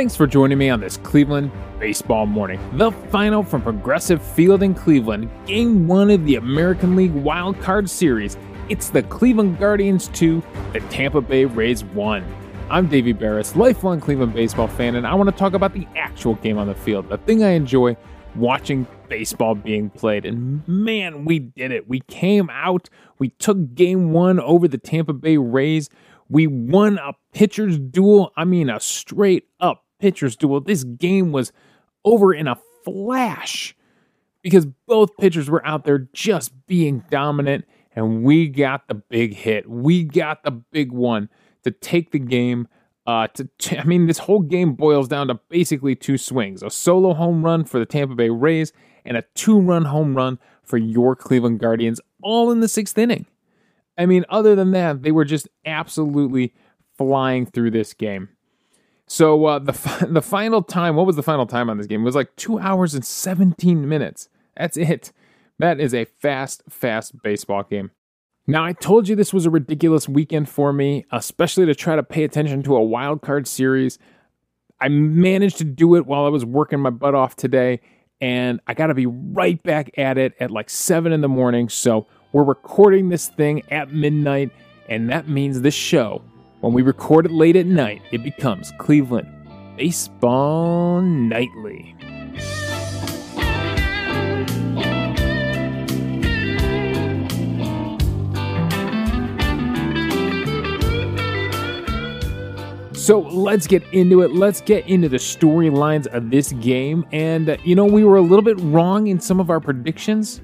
Thanks for joining me on this Cleveland baseball morning. The final from Progressive Field in Cleveland, game one of the American League Wild Card Series. It's the Cleveland Guardians 2, the Tampa Bay Rays 1. I'm Davey Berris, lifelong Cleveland baseball fan, and I want to talk about the actual game on the field, the thing I enjoy watching baseball being played. And man, we did it. We came out, we took game one over the Tampa Bay Rays. We won a pitcher's duel. I mean, a straight up pitcher's duel. This game was over in a flash because both pitchers were out there just being dominant, and we got the big hit. We got the big one to take the game. Uh, to, to, I mean, this whole game boils down to basically two swings: a solo home run for the Tampa Bay Rays and a two-run home run for your Cleveland Guardians, all in the sixth inning. I mean, other than that, they were just absolutely flying through this game. So uh, the the final time, what was the final time on this game? It was like two hours and seventeen minutes. That's it. That is a fast, fast baseball game. Now I told you this was a ridiculous weekend for me, especially to try to pay attention to a wild card series. I managed to do it while I was working my butt off today, and I got to be right back at it at like seven in the morning. So we're recording this thing at midnight, and that means this show, when we record it late at night, it becomes Cleveland Baseball Nightly. So let's get into it. Let's get into the storylines of this game. And, uh, you know, we were a little bit wrong in some of our predictions.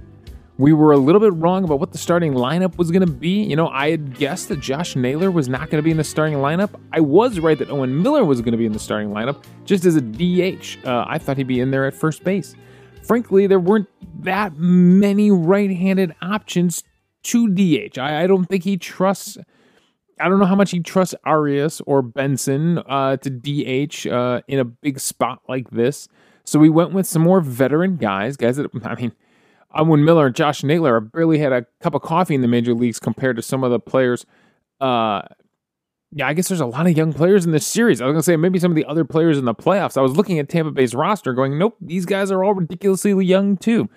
We were a little bit wrong about what the starting lineup was going to be. You know, I had guessed that Josh Naylor was not going to be in the starting lineup. I was right that Owen Miller was going to be in the starting lineup, just as a DH. Uh, I thought he'd be in there at first base. Frankly, there weren't that many right handed options to DH. I, I don't think he trusts I don't know how much he trusts Arias or Benson uh, to DH uh, in a big spot like this. So we went with some more veteran guys, guys that I mean, Owen Miller and Josh Naylor have barely had a cup of coffee in the major leagues compared to some of the players. Uh, yeah, I guess there's a lot of young players in this series. I was gonna say maybe some of the other players in the playoffs. I was looking at Tampa Bay's roster, going, nope, these guys are all ridiculously young too.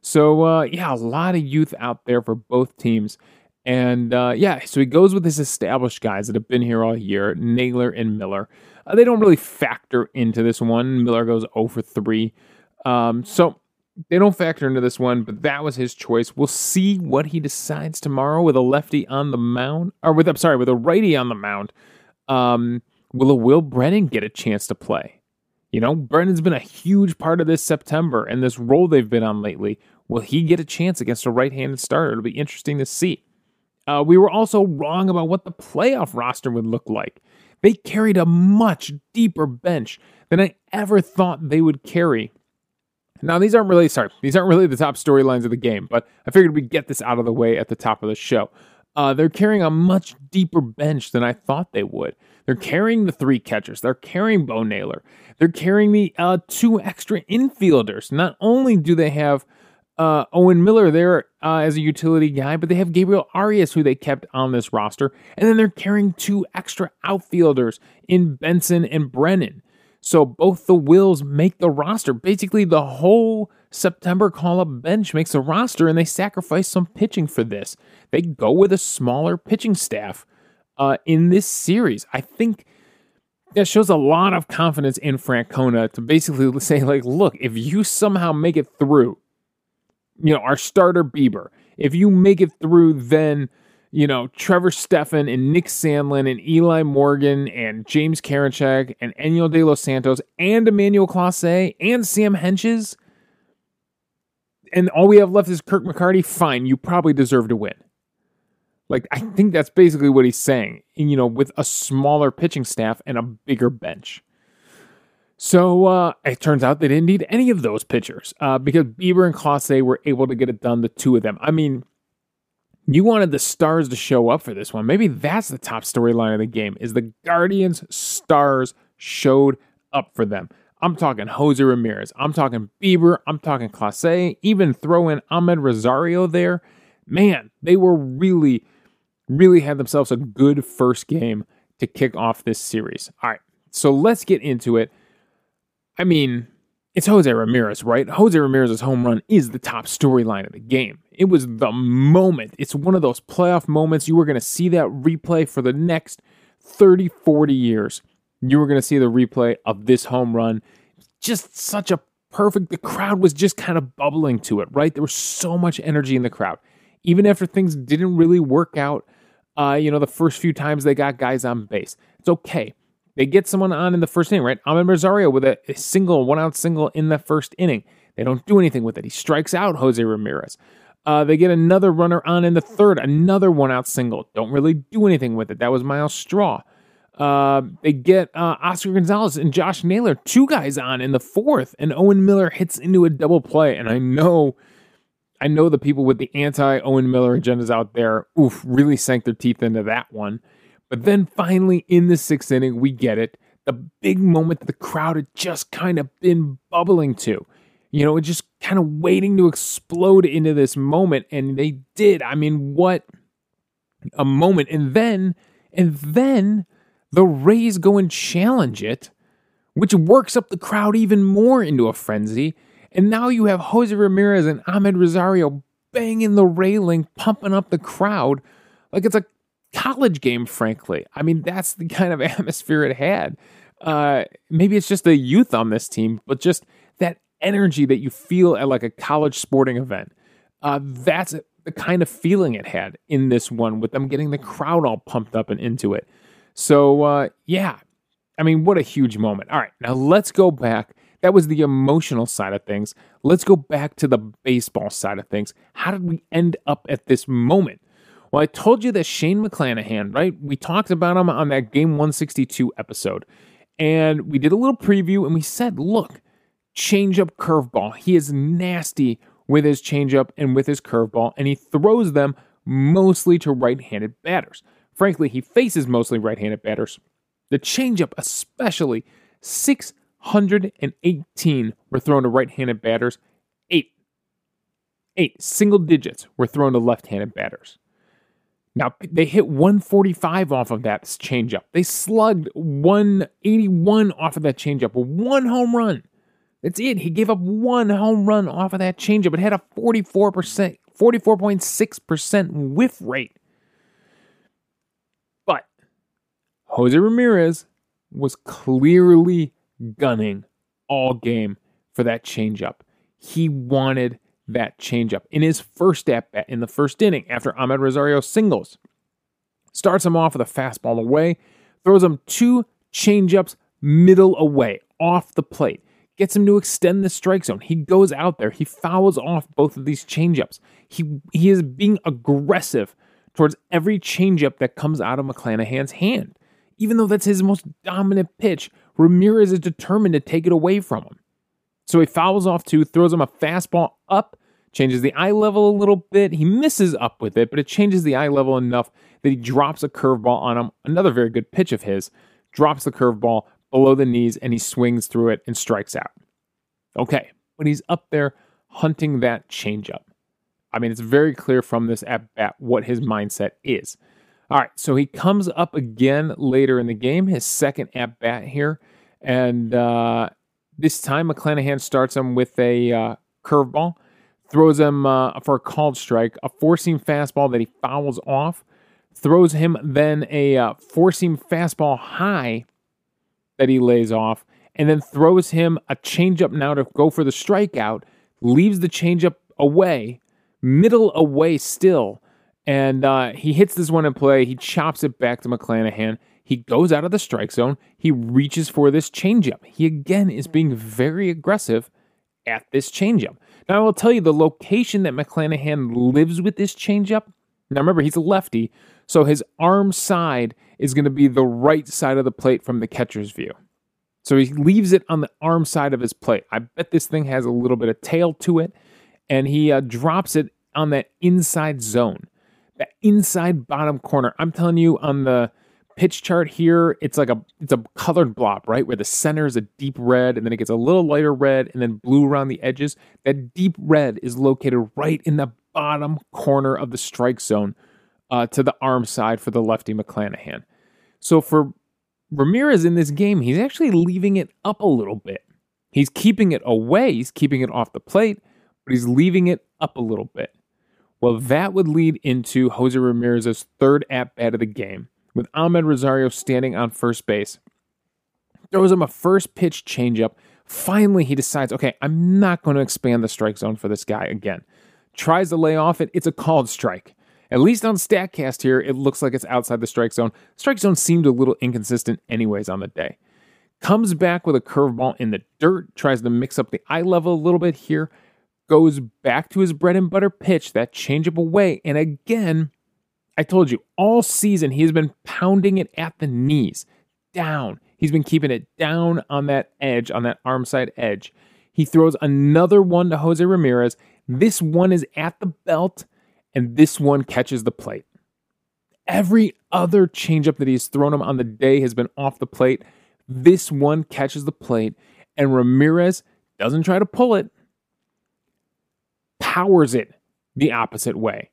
So uh, yeah, a lot of youth out there for both teams. And uh, yeah, so he goes with his established guys that have been here all year, Naylor and Miller. Uh, they don't really factor into this one. Miller goes 0 for 3. Um, so they don't factor into this one, but that was his choice. We'll see what he decides tomorrow with a lefty on the mound, or with, I'm sorry, with a righty on the mound. Um, will a Will Brennan get a chance to play? You know, Brennan's been a huge part of this September and this role they've been on lately. Will he get a chance against a right handed starter? It'll be interesting to see. Uh, we were also wrong about what the playoff roster would look like. They carried a much deeper bench than I ever thought they would carry. Now, these aren't really, sorry, these aren't really the top storylines of the game, but I figured we'd get this out of the way at the top of the show. Uh, they're carrying a much deeper bench than I thought they would. They're carrying the three catchers. They're carrying Bo Naylor. They're carrying the uh, two extra infielders. Not only do they have uh, Owen Miller there uh, as a utility guy, but they have Gabriel Arias, who they kept on this roster. And then they're carrying two extra outfielders in Benson and Brennan. So both the Wills make the roster. Basically, the whole September call up bench makes a roster, and they sacrifice some pitching for this. They go with a smaller pitching staff uh, in this series. I think that shows a lot of confidence in Francona to basically say, like, look, if you somehow make it through, you know, our starter Bieber. If you make it through, then you know Trevor Stephan and Nick Sandlin and Eli Morgan and James Karinchak and Enyel De Los Santos and Emmanuel Clase and Sam Hentges, and all we have left is Kirk McCarty. Fine, you probably deserve to win. Like I think that's basically what he's saying. You know, with a smaller pitching staff and a bigger bench. So uh, it turns out they didn't need any of those pitchers uh, because Bieber and Clase were able to get it done, the two of them. I mean, you wanted the stars to show up for this one. Maybe that's the top storyline of the game is the Guardians stars showed up for them. I'm talking Jose Ramirez. I'm talking Bieber. I'm talking Clase. Even throw in Amed Rosario there. Man, they were really, really had themselves a good first game to kick off this series. All right, so let's get into it I mean, it's Jose Ramirez, right? Jose Ramirez's home run is the top storyline of the game. It was the moment. It's one of those playoff moments. You were going to see that replay for the next 30, 40 years. You were going to see the replay of this home run. Just such a perfect, the crowd was just kind of bubbling to it, right? There was so much energy in the crowd. Even after things didn't really work out, uh, you know, the first few times they got guys on base. It's okay. They get someone on in the first inning, right? Amed Rosario with a, a single, one out single in the first inning. They don't do anything with it. He strikes out Jose Ramirez. Uh, they get another runner on in the third, another one out single. Don't really do anything with it. That was Myles Straw. Uh, they get uh, Oscar Gonzalez and Josh Naylor, two guys on in the fourth, and Owen Miller hits into a double play. And I know, I know the people with the anti Owen Miller agendas out there, oof, really sank their teeth into that one. But then finally in the sixth inning, we get it. The big moment the crowd had just kind of been bubbling to. You know, just kind of waiting to explode into this moment. And they did. I mean, what a moment. And then, and then the Rays go and challenge it, which works up the crowd even more into a frenzy. And now you have Jose Ramirez and Amed Rosario banging the railing, pumping up the crowd like it's a college game, frankly. I mean, that's the kind of atmosphere it had. Uh, maybe it's just the youth on this team, but just that energy that you feel at like a college sporting event. Uh, that's the kind of feeling it had in this one with them getting the crowd all pumped up and into it. So, uh, yeah, I mean, what a huge moment. All right, now let's go back. That was the emotional side of things. Let's go back to the baseball side of things. How did we end up at this moment? Well, I told you that Shane McClanahan, right? We talked about him on that Game 162 episode. And we did a little preview and we said, look, changeup curveball. He is nasty with his changeup and with his curveball, and he throws them mostly to right handed batters. Frankly, he faces mostly right handed batters. The changeup, especially, 618 were thrown to right handed batters. Eight, eight single digits were thrown to left handed batters. Now, they hit 145 off of that changeup. They slugged 181 off of that changeup, one home run. That's it. He gave up one home run off of that changeup. It had a 44%, 44.6% whiff rate. But Jose Ramirez was clearly gunning all game for that changeup. He wanted that changeup in his first at bat in the first inning after Amed Rosario singles. Starts him off with a fastball away, throws him two changeups middle away off the plate, gets him to extend the strike zone. He goes out there, he fouls off both of these changeups. He he is being aggressive towards every changeup that comes out of McClanahan's hand. Even though that's his most dominant pitch, Ramirez is determined to take it away from him. So he fouls off two, throws him a fastball up, changes the eye level a little bit. He misses up with it, but it changes the eye level enough that he drops a curveball on him. Another very good pitch of his, drops the curveball below the knees, and he swings through it and strikes out. Okay, but he's up there hunting that changeup. I mean, it's very clear from this at bat what his mindset is. All right, so he comes up again later in the game, his second at bat here, and uh, this time, McClanahan starts him with a uh, curveball, throws him uh, for a called strike, a four seam fastball that he fouls off, throws him then a uh, four seam fastball high that he lays off, and then throws him a changeup now to go for the strikeout, leaves the changeup away, middle away still, and uh, he hits this one in play. He chops it back to McClanahan. He goes out of the strike zone. He reaches for this changeup. He again is being very aggressive at this changeup. Now, I will tell you the location that McClanahan lives with this changeup. Now, remember, he's a lefty, so his arm side is going to be the right side of the plate from the catcher's view. So he leaves it on the arm side of his plate. I bet this thing has a little bit of tail to it, and he uh, drops it on that inside zone, that inside bottom corner. I'm telling you, on the pitch chart here, it's like a it's a colored blob, right? Where the center is a deep red and then it gets a little lighter red and then blue around the edges. That deep red is located right in the bottom corner of the strike zone uh, to the arm side for the lefty McClanahan. So for Ramirez in this game, he's actually leaving it up a little bit. He's keeping it away, he's keeping it off the plate, but he's leaving it up a little bit. Well, that would lead into Jose Ramirez's third at bat of the game, with Amed Rosario standing on first base. Throws him a first pitch changeup. Finally, he decides, okay, I'm not going to expand the strike zone for this guy again. Tries to lay off it. It's a called strike. At least on StatCast here, it looks like it's outside the strike zone. Strike zone seemed a little inconsistent, anyways, on the day. Comes back with a curveball in the dirt, tries to mix up the eye level a little bit here, goes back to his bread and butter pitch, that changeup away. And again, I told you, all season he has been pounding it at the knees, down. He's been keeping it down on that edge, on that arm side edge. He throws another one to Jose Ramirez. This one is at the belt, and this one catches the plate. Every other changeup that he's thrown him on the day has been off the plate. This one catches the plate, and Ramirez doesn't try to pull it, powers it the opposite way.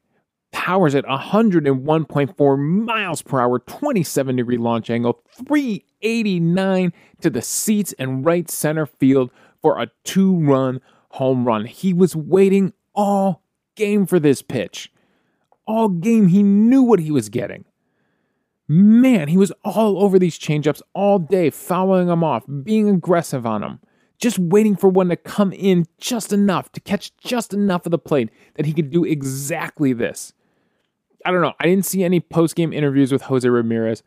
Powers at 101.4 miles per hour, 27 degree launch angle, 389 to the seats and right center field for a two run home run. He was waiting all game for this pitch. All game, he knew what he was getting. Man, he was all over these changeups all day, fouling them off, being aggressive on them just waiting for one to come in just enough to catch just enough of the plate that he could do exactly this. I don't know. I didn't see any post game interviews with Jose Ramirez,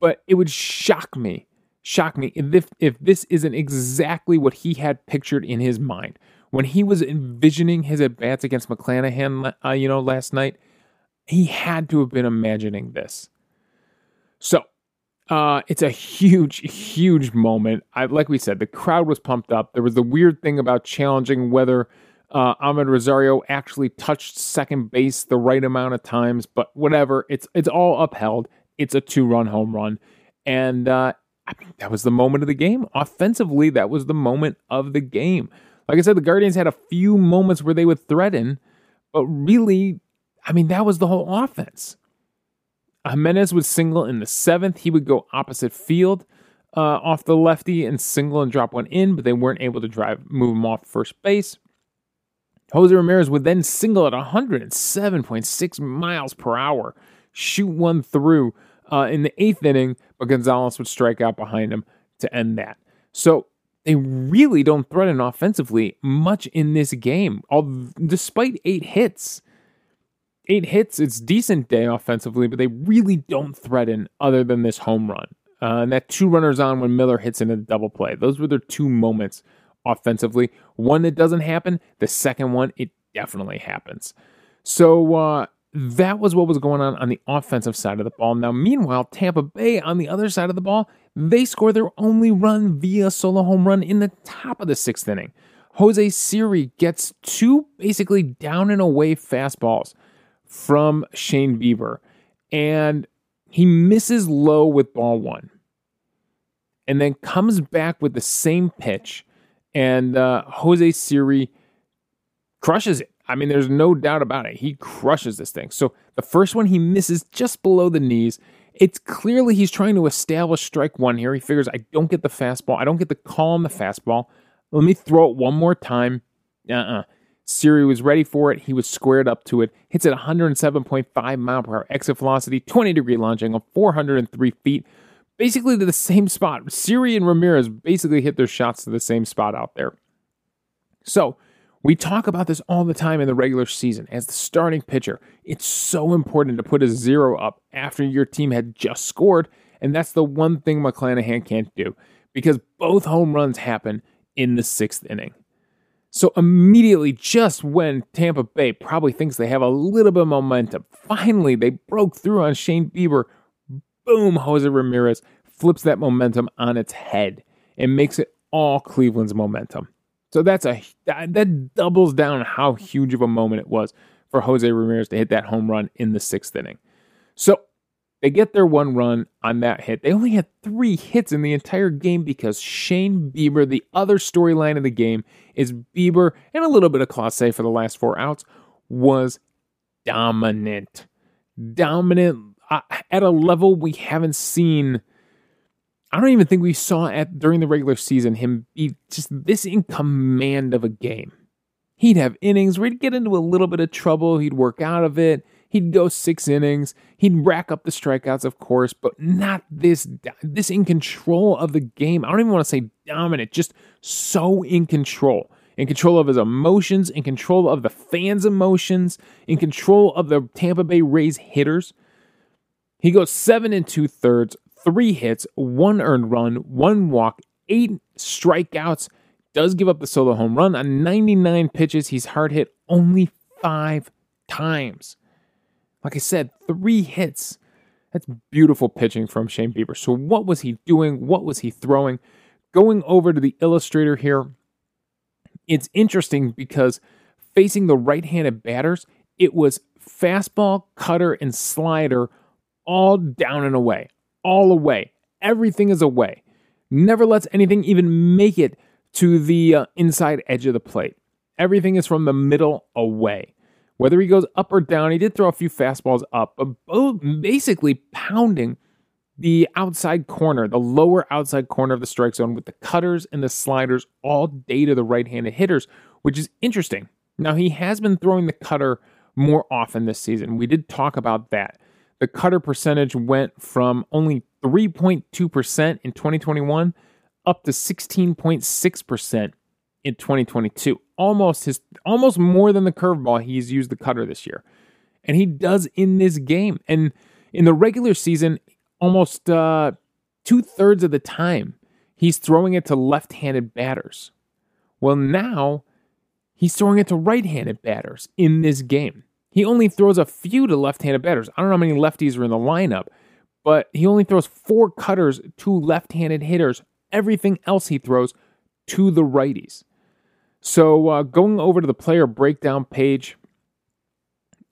but it would shock me, shock me if if this isn't exactly what he had pictured in his mind when he was envisioning his at bats against McClanahan. Uh, you know, last night he had to have been imagining this. So uh, it's a huge, huge moment. I, like we said, the crowd was pumped up. There was the weird thing about challenging whether uh, Amed Rosario actually touched second base the right amount of times, but whatever. It's it's all upheld. It's a two run home run, and uh, I mean that was the moment of the game. Offensively, that was the moment of the game. Like I said, the Guardians had a few moments where they would threaten, but really, I mean that was the whole offense. Giménez would single in the seventh. He would go opposite field uh, off the lefty and single and drop one in, but they weren't able to drive move him off first base. Jose Ramirez would then single at 107.6 miles per hour, shoot one through uh, in the eighth inning, but Gonzalez would strike out behind him to end that. So they really don't threaten offensively much in this game, all, despite eight hits eight hits. It's decent day offensively, but they really don't threaten other than this home run. Uh, and that two runners on when Miller hits in a double play. Those were their two moments offensively. One that doesn't happen. The second one, it definitely happens. So uh, that was what was going on on the offensive side of the ball. Now, meanwhile, Tampa Bay on the other side of the ball, they score their only run via solo home run in the top of the sixth inning. Jose Siri gets two basically down and away fastballs from Shane Bieber. And he misses low with ball one and then comes back with the same pitch. And uh, Jose Siri crushes it. I mean, there's no doubt about it. He crushes this thing. So the first one he misses just below the knees. It's clearly he's trying to establish strike one here. He figures I don't get the fastball. I don't get the call on the fastball. Let me throw it one more time. Uh uh-uh. uh Siri was ready for it. He was squared up to it. Hits at 107.5 mile per hour exit velocity, 20 degree launch angle, 403 feet. Basically to the same spot. Siri and Ramirez basically hit their shots to the same spot out there. So we talk about this all the time in the regular season. As the starting pitcher, it's so important to put a zero up after your team had just scored. And that's the one thing McClanahan can't do because both home runs happen in the sixth inning. So immediately, just when Tampa Bay probably thinks they have a little bit of momentum, finally they broke through on Shane Bieber. Boom, Jose Ramirez flips that momentum on its head and makes it all Cleveland's momentum. So that's a that doubles down how huge of a moment it was for Jose Ramirez to hit that home run in the sixth inning. So they get their one run on that hit. They only had three hits in the entire game because Shane Bieber, the other storyline of the game, is Bieber and a little bit of Clase for the last four outs, was dominant. Dominant uh, at a level we haven't seen I don't even think we saw at during the regular season him be just this in command of a game. He'd have innings where he'd get into a little bit of trouble, he'd work out of it, he'd go six innings, he'd rack up the strikeouts, of course, but not this this in control of the game. I don't even want to say dominant, just so in control. In control of his emotions, in control of the fans' emotions, in control of the Tampa Bay Rays hitters. He goes seven and two thirds, three hits, one earned run, one walk, eight strikeouts. Does give up the solo home run on 99 pitches. He's hard hit only five times. Like I said, three hits. That's beautiful pitching from Shane Bieber. So, what was he doing? What was he throwing? Going over to the illustrator here, it's interesting because facing the right handed batters, it was fastball, cutter, and slider all down and away all away. Everything is away. Never lets anything even make it to the uh, inside edge of the plate. Everything is from the middle away. Whether he goes up or down, he did throw a few fastballs up, but basically pounding the outside corner, the lower outside corner of the strike zone with the cutters and the sliders all day to the right handed hitters, which is interesting. Now, he has been throwing the cutter more often this season. We did talk about that the cutter percentage went from only 3.2% in 2021 up to 16.6% in 2022. Almost his almost more than the curveball he's used the cutter this year. And he does in this game. And in the regular season, almost uh, two thirds of the time, he's throwing it to left handed batters. Well, now he's throwing it to right handed batters in this game. He only throws a few to left handed batters. I don't know how many lefties are in the lineup, but he only throws four cutters to left handed hitters. Everything else he throws to the righties. So uh, going over to the player breakdown page,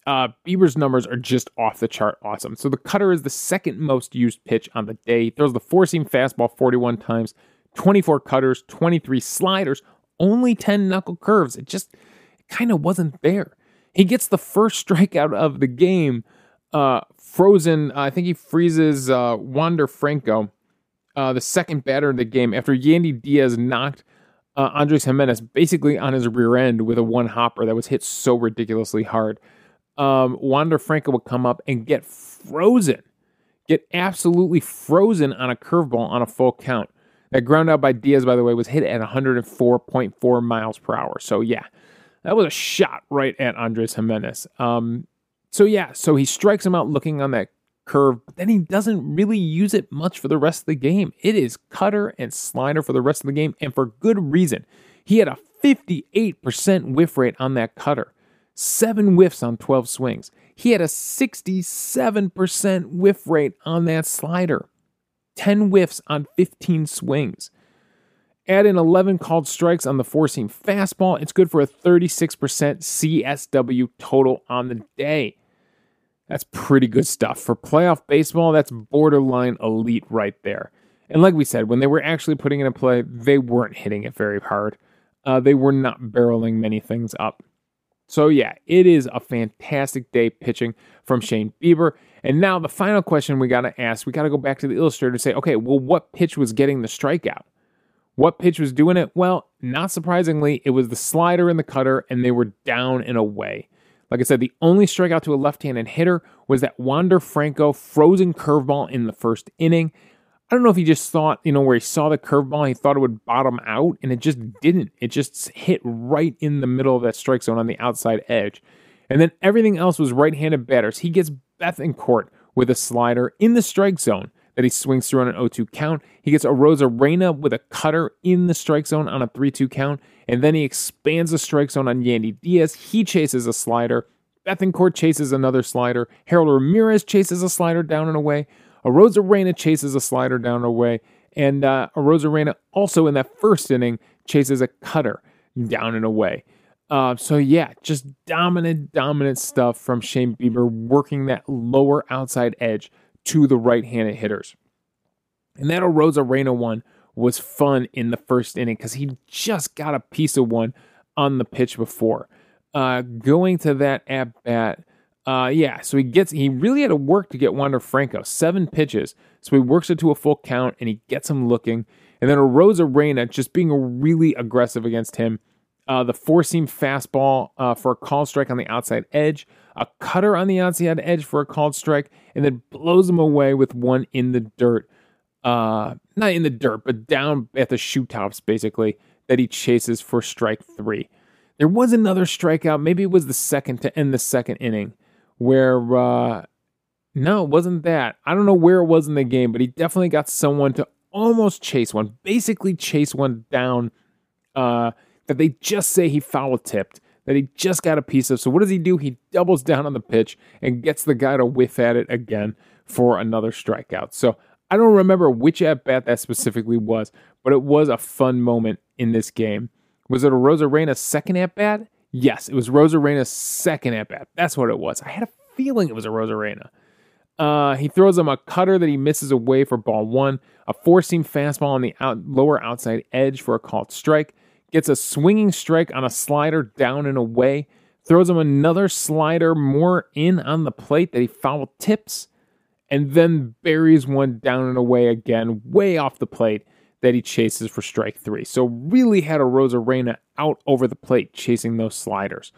uh, Bieber's numbers are just off the chart awesome. So the cutter is the second most used pitch on the day. He throws the four seam fastball 41 times, 24 cutters, 23 sliders, only 10 knuckle curves. It just kind of wasn't there. He gets the first strikeout of the game. Uh, frozen, uh, I think he freezes uh, Wander Franco, uh, the second batter in the game, after Yandy Diaz knocked uh, Andrés Giménez basically on his rear end with a one hopper that was hit so ridiculously hard. Um, Wander Franco would come up and get frozen, get absolutely frozen on a curveball on a full count. That ground out by Diaz, by the way, was hit at 104.4 miles per hour. So, yeah, that was a shot right at Andrés Giménez. Um, so yeah, so he strikes him out looking on that curve, but then he doesn't really use it much for the rest of the game. It is cutter and slider for the rest of the game, and for good reason. He had a 58% whiff rate on that cutter, seven whiffs on 12 swings. He had a 67% whiff rate on that slider, 10 whiffs on 15 swings. Add in 11 called strikes on the four seam fastball. It's good for a 36% CSW total on the day. That's pretty good stuff. For playoff baseball, that's borderline elite right there. And like we said, when they were actually putting it in play, they weren't hitting it very hard. Uh, they were not barreling many things up. So, yeah, it is a fantastic day pitching from Shane Bieber. And now, the final question we got to ask we got to go back to the illustrator and say, okay, well, what pitch was getting the strikeout? What pitch was doing it? Well, not surprisingly, it was the slider and the cutter, and they were down and away. Like I said, the only strikeout to a left handed hitter was that Wander Franco frozen curveball in the first inning. I don't know if he just thought, you know, where he saw the curveball, he thought it would bottom out, and it just didn't. It just hit right in the middle of that strike zone on the outside edge. And then everything else was right handed batters. He gets Bethancourt with a slider in the strike zone that he swings through on an 0-2 count. He gets Arozarena with a cutter in the strike zone on a 3-2 count, and then he expands the strike zone on Yandy Diaz. He chases a slider. Bethancourt chases another slider. Harold Ramirez chases a slider down and away. Arozarena chases a slider down and away. And uh, Arozarena also in that first inning chases a cutter down and away. Uh, so yeah, just dominant, dominant stuff from Shane Bieber working that lower outside edge to the right handed hitters. And that Arozarena one was fun in the first inning because he just got a piece of one on the pitch before. Uh, going to that at bat, Uh, yeah, so he gets he really had to work to get Wander Franco seven pitches. So he works it to a full count and he gets him looking. And then Arozarena just being really aggressive against him. Uh, the four seam fastball uh, for a called strike on the outside edge, a cutter on the outside edge for a called strike, and then blows him away with one in the dirt. Uh, not in the dirt, but down at the shoe tops, basically, that he chases for strike three. There was another strikeout. Maybe it was the second to end the second inning where uh no, it wasn't that. I don't know where it was in the game, but he definitely got someone to almost chase one, basically chase one down uh that they just say he foul tipped, that he just got a piece of. So what does he do? He doubles down on the pitch and gets the guy to whiff at it again for another strikeout. So I don't remember which at bat that specifically was, but it was a fun moment in this game. Was it a Arozarena second at bat? Yes, it was Arozarena's second at bat. That's what it was. I had a feeling it was a Arozarena. Uh, he throws him a cutter that he misses away for ball one, a four seam fastball on the out, lower outside edge for a called strike, gets a swinging strike on a slider down and away, throws him another slider more in on the plate that he foul tips, and then buries one down and away again, way off the plate that he chases for strike three. So really had a Arozarena out over the plate chasing those sliders.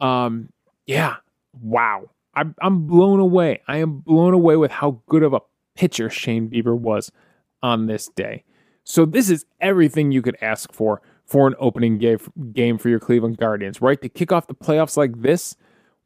Um, yeah, wow. I'm blown away. I am blown away with how good of a pitcher Shane Bieber was on this day. So this is everything you could ask for for an opening game for your Cleveland Guardians, right? To kick off the playoffs like this,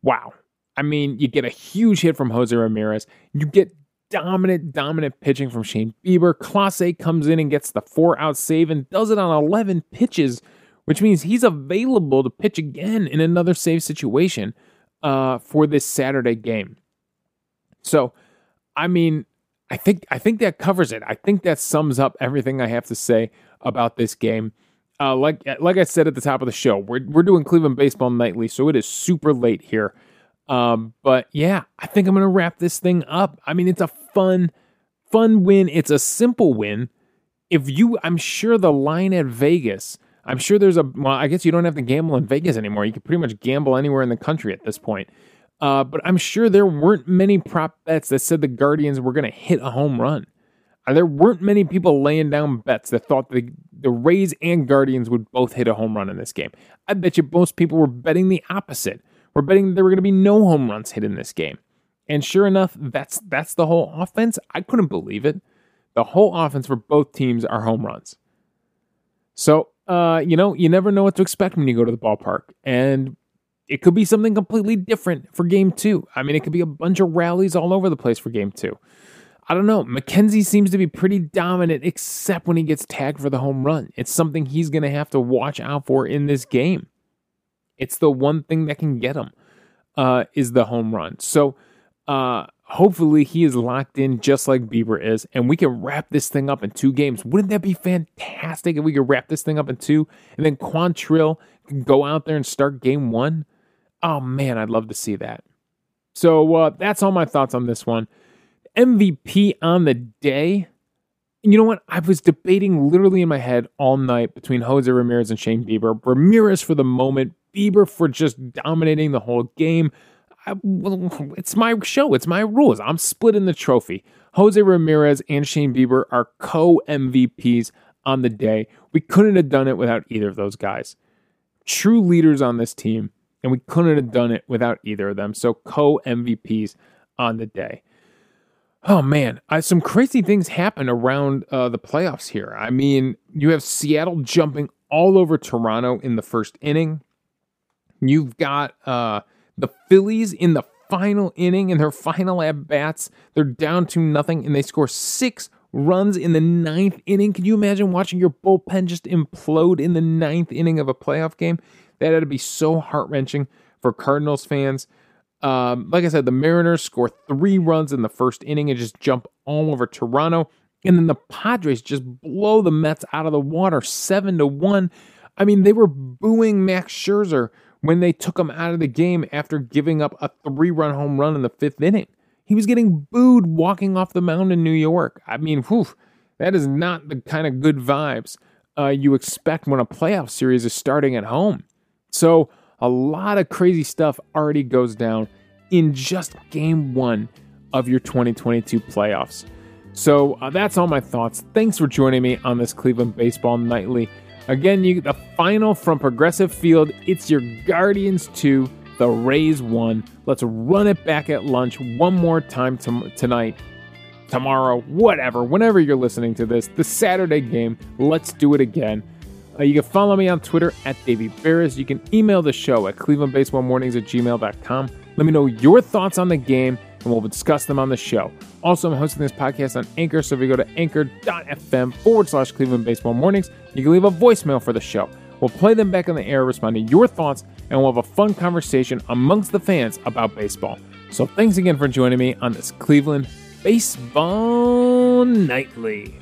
wow. I mean, you get a huge hit from Jose Ramirez. You get dominant, dominant pitching from Shane Bieber. Clase comes in and gets the four out save and does it on 11 pitches, which means he's available to pitch again in another save situation uh, for this Saturday game. So, I mean, I think I think that covers it. I think that sums up everything I have to say about this game. Uh, like like I said at the top of the show, we're we're doing Cleveland baseball nightly, so it is super late here. Um, but yeah, I think I'm gonna wrap this thing up. I mean, it's a fun, fun win. It's a simple win. If you, I'm sure the line at Vegas. I'm sure there's a. Well, I guess you don't have to gamble in Vegas anymore. You can pretty much gamble anywhere in the country at this point. Uh, but I'm sure there weren't many prop bets that said the Guardians were going to hit a home run. There weren't many people laying down bets that thought the, the Rays and Guardians would both hit a home run in this game. I bet you most people were betting the opposite. We're betting there were going to be no home runs hit in this game. And sure enough, that's that's the whole offense. I couldn't believe it. The whole offense for both teams are home runs. So, uh, you know, you never know what to expect when you go to the ballpark. And it could be something completely different for game two. I mean, it could be a bunch of rallies all over the place for game two. I don't know. McKenzie seems to be pretty dominant, except when he gets tagged for the home run. It's something he's going to have to watch out for in this game. It's the one thing that can get him uh, is the home run. So uh, hopefully he is locked in just like Bieber is, and we can wrap this thing up in two games. Wouldn't that be fantastic if we could wrap this thing up in two, and then Quantrill can go out there and start game one? Oh man, I'd love to see that. So uh, that's all my thoughts on this one. MVP on the day. You know what? I was debating literally in my head all night between Jose Ramirez and Shane Bieber. Ramirez for the moment, Bieber for just dominating the whole game. I, well, it's my show. It's my rules. I'm splitting the trophy. Jose Ramirez and Shane Bieber are co MVPs on the day. We couldn't have done it without either of those guys. True leaders on this team, and we couldn't have done it without either of them. So co MVPs on the day. Oh man, I, some crazy things happen around uh, the playoffs here. I mean, you have Seattle jumping all over Toronto in the first inning. You've got uh, the Phillies in the final inning in their final at bats. They're down to nothing and they score six runs in the ninth inning. Can you imagine watching your bullpen just implode in the ninth inning of a playoff game? That had to be so heart wrenching for Cardinals fans. Um, like I said, the Mariners score three runs in the first inning and just jump all over Toronto. And then the Padres just blow the Mets out of the water seven to one. I mean, they were booing Max Scherzer when they took him out of the game after giving up a three run home run in the fifth inning. He was getting booed walking off the mound in New York. I mean, whew, that is not the kind of good vibes uh, you expect when a playoff series is starting at home. So, a lot of crazy stuff already goes down in just game one of your 2022 playoffs. So uh, that's all my thoughts. Thanks for joining me on this Cleveland Baseball Nightly. Again, you the final from Progressive Field. It's your Guardians 2, the Rays 1. Let's run it back at lunch one more time to- tonight, tomorrow, whatever, whenever you're listening to this. The Saturday game, let's do it again. Uh, you can follow me on Twitter at Davey Berris. You can email the show at clevelandbaseballmornings at gmail.com. Let me know your thoughts on the game, and we'll discuss them on the show. Also, I'm hosting this podcast on Anchor, so if you go to anchor.fm forward slash Cleveland Baseball Mornings, you can leave a voicemail for the show. We'll play them back on the air, respond to your thoughts, and we'll have a fun conversation amongst the fans about baseball. So thanks again for joining me on this Cleveland Baseball Nightly.